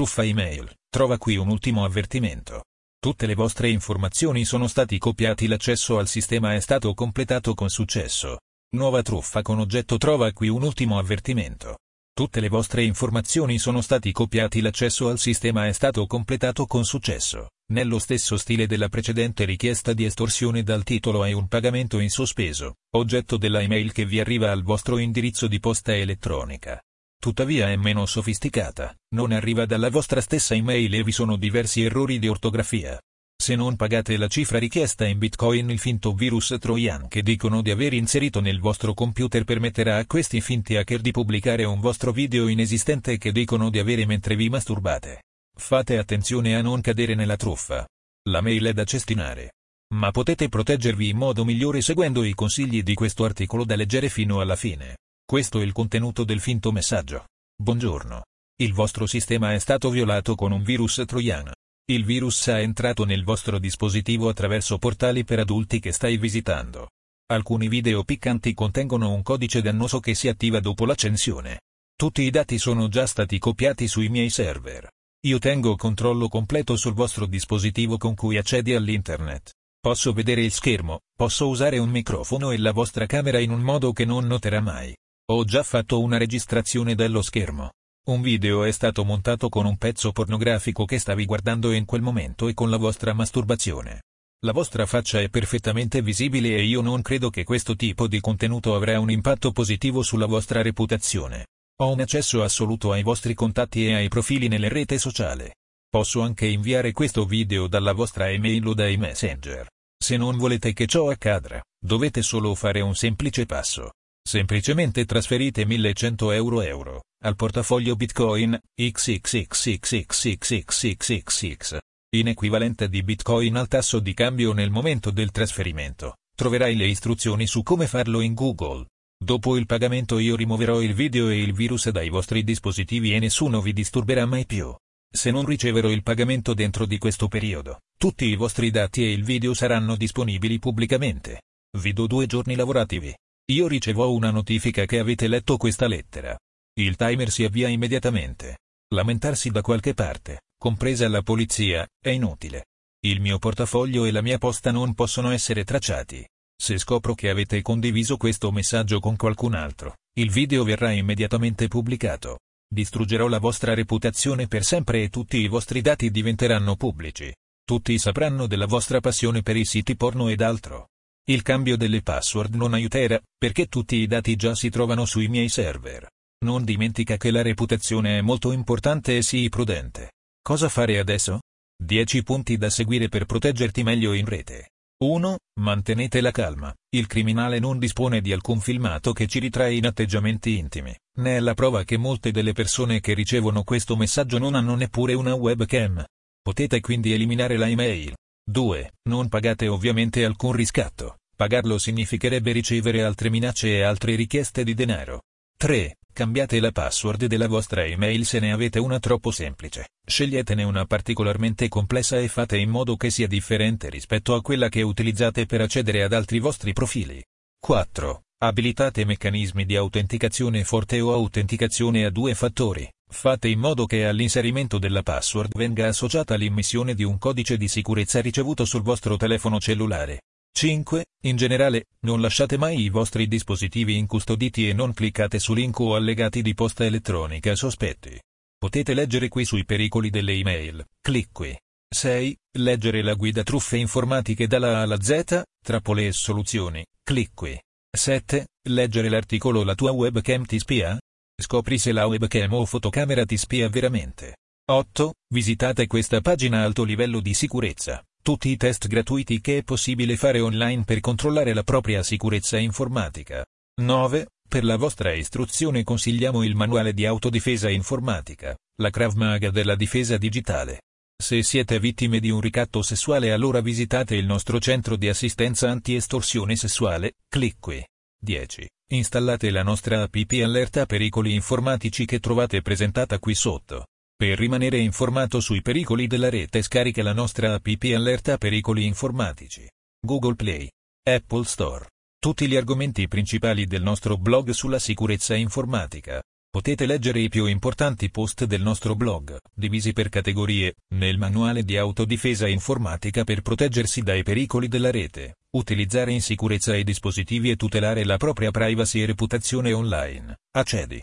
truffa email, trova qui un ultimo avvertimento. Tutte le vostre informazioni sono stati copiati l'accesso al sistema è stato completato con successo. Nuova truffa con oggetto trova qui un ultimo avvertimento. Tutte le vostre informazioni sono stati copiati l'accesso al sistema è stato completato con successo. Nello stesso stile della precedente richiesta di estorsione dal titolo è un pagamento in sospeso, oggetto della email che vi arriva al vostro indirizzo di posta elettronica. Tuttavia è meno sofisticata, non arriva dalla vostra stessa email e vi sono diversi errori di ortografia. Se non pagate la cifra richiesta in bitcoin il finto virus trojan che dicono di aver inserito nel vostro computer permetterà a questi finti hacker di pubblicare un vostro video inesistente che dicono di avere mentre vi masturbate. Fate attenzione a non cadere nella truffa. La mail è da cestinare. Ma potete proteggervi in modo migliore seguendo i consigli di questo articolo da leggere fino alla fine. Questo è il contenuto del finto messaggio. Buongiorno. Il vostro sistema è stato violato con un virus troiano. Il virus è entrato nel vostro dispositivo attraverso portali per adulti che stai visitando. Alcuni video piccanti contengono un codice dannoso che si attiva dopo l'accensione. Tutti i dati sono già stati copiati sui miei server. Io tengo controllo completo sul vostro dispositivo con cui accedi all'internet. Posso vedere il schermo, posso usare un microfono e la vostra camera in un modo che non noterà mai. Ho già fatto una registrazione dello schermo. Un video è stato montato con un pezzo pornografico che stavi guardando in quel momento e con la vostra masturbazione. La vostra faccia è perfettamente visibile e io non credo che questo tipo di contenuto avrà un impatto positivo sulla vostra reputazione. Ho un accesso assoluto ai vostri contatti e ai profili nelle rete sociali. Posso anche inviare questo video dalla vostra email o dai messenger. Se non volete che ciò accadra, dovete solo fare un semplice passo. Semplicemente trasferite 1100 euro euro al portafoglio Bitcoin XXXXXXXXX in equivalente di Bitcoin al tasso di cambio nel momento del trasferimento. Troverai le istruzioni su come farlo in Google. Dopo il pagamento io rimuoverò il video e il virus dai vostri dispositivi e nessuno vi disturberà mai più. Se non riceverò il pagamento dentro di questo periodo, tutti i vostri dati e il video saranno disponibili pubblicamente. Vi do due giorni lavorativi. Io ricevo una notifica che avete letto questa lettera. Il timer si avvia immediatamente. Lamentarsi da qualche parte, compresa la polizia, è inutile. Il mio portafoglio e la mia posta non possono essere tracciati. Se scopro che avete condiviso questo messaggio con qualcun altro, il video verrà immediatamente pubblicato. Distruggerò la vostra reputazione per sempre e tutti i vostri dati diventeranno pubblici. Tutti sapranno della vostra passione per i siti porno ed altro. Il cambio delle password non aiuterà, perché tutti i dati già si trovano sui miei server. Non dimentica che la reputazione è molto importante e sii prudente. Cosa fare adesso? 10 punti da seguire per proteggerti meglio in rete. 1. Mantenete la calma. Il criminale non dispone di alcun filmato che ci ritrae in atteggiamenti intimi. Ne è la prova che molte delle persone che ricevono questo messaggio non hanno neppure una webcam. Potete quindi eliminare la email. 2. Non pagate ovviamente alcun riscatto. Pagarlo significherebbe ricevere altre minacce e altre richieste di denaro. 3. Cambiate la password della vostra email se ne avete una troppo semplice. Sceglietene una particolarmente complessa e fate in modo che sia differente rispetto a quella che utilizzate per accedere ad altri vostri profili. 4. Abilitate meccanismi di autenticazione forte o autenticazione a due fattori. Fate in modo che all'inserimento della password venga associata l'immissione di un codice di sicurezza ricevuto sul vostro telefono cellulare. 5. In generale, non lasciate mai i vostri dispositivi incustoditi e non cliccate su link o allegati di posta elettronica sospetti. Potete leggere qui sui pericoli delle email. Clic qui. 6. Leggere la guida truffe informatiche dalla A alla Z, trappole e soluzioni. Clic qui. 7. Leggere l'articolo La tua webcam ti spia? Scopri se la webcam o fotocamera ti spia veramente. 8. Visitate questa pagina alto livello di sicurezza tutti i test gratuiti che è possibile fare online per controllare la propria sicurezza informatica. 9. Per la vostra istruzione consigliamo il manuale di autodifesa informatica, la Krav Maga della difesa digitale. Se siete vittime di un ricatto sessuale allora visitate il nostro centro di assistenza anti-estorsione sessuale, clic qui. 10. Installate la nostra app allerta pericoli informatici che trovate presentata qui sotto. Per rimanere informato sui pericoli della rete scarica la nostra app allerta pericoli informatici. Google Play. Apple Store. Tutti gli argomenti principali del nostro blog sulla sicurezza informatica. Potete leggere i più importanti post del nostro blog, divisi per categorie, nel manuale di autodifesa informatica per proteggersi dai pericoli della rete, utilizzare in sicurezza i dispositivi e tutelare la propria privacy e reputazione online. Accedi.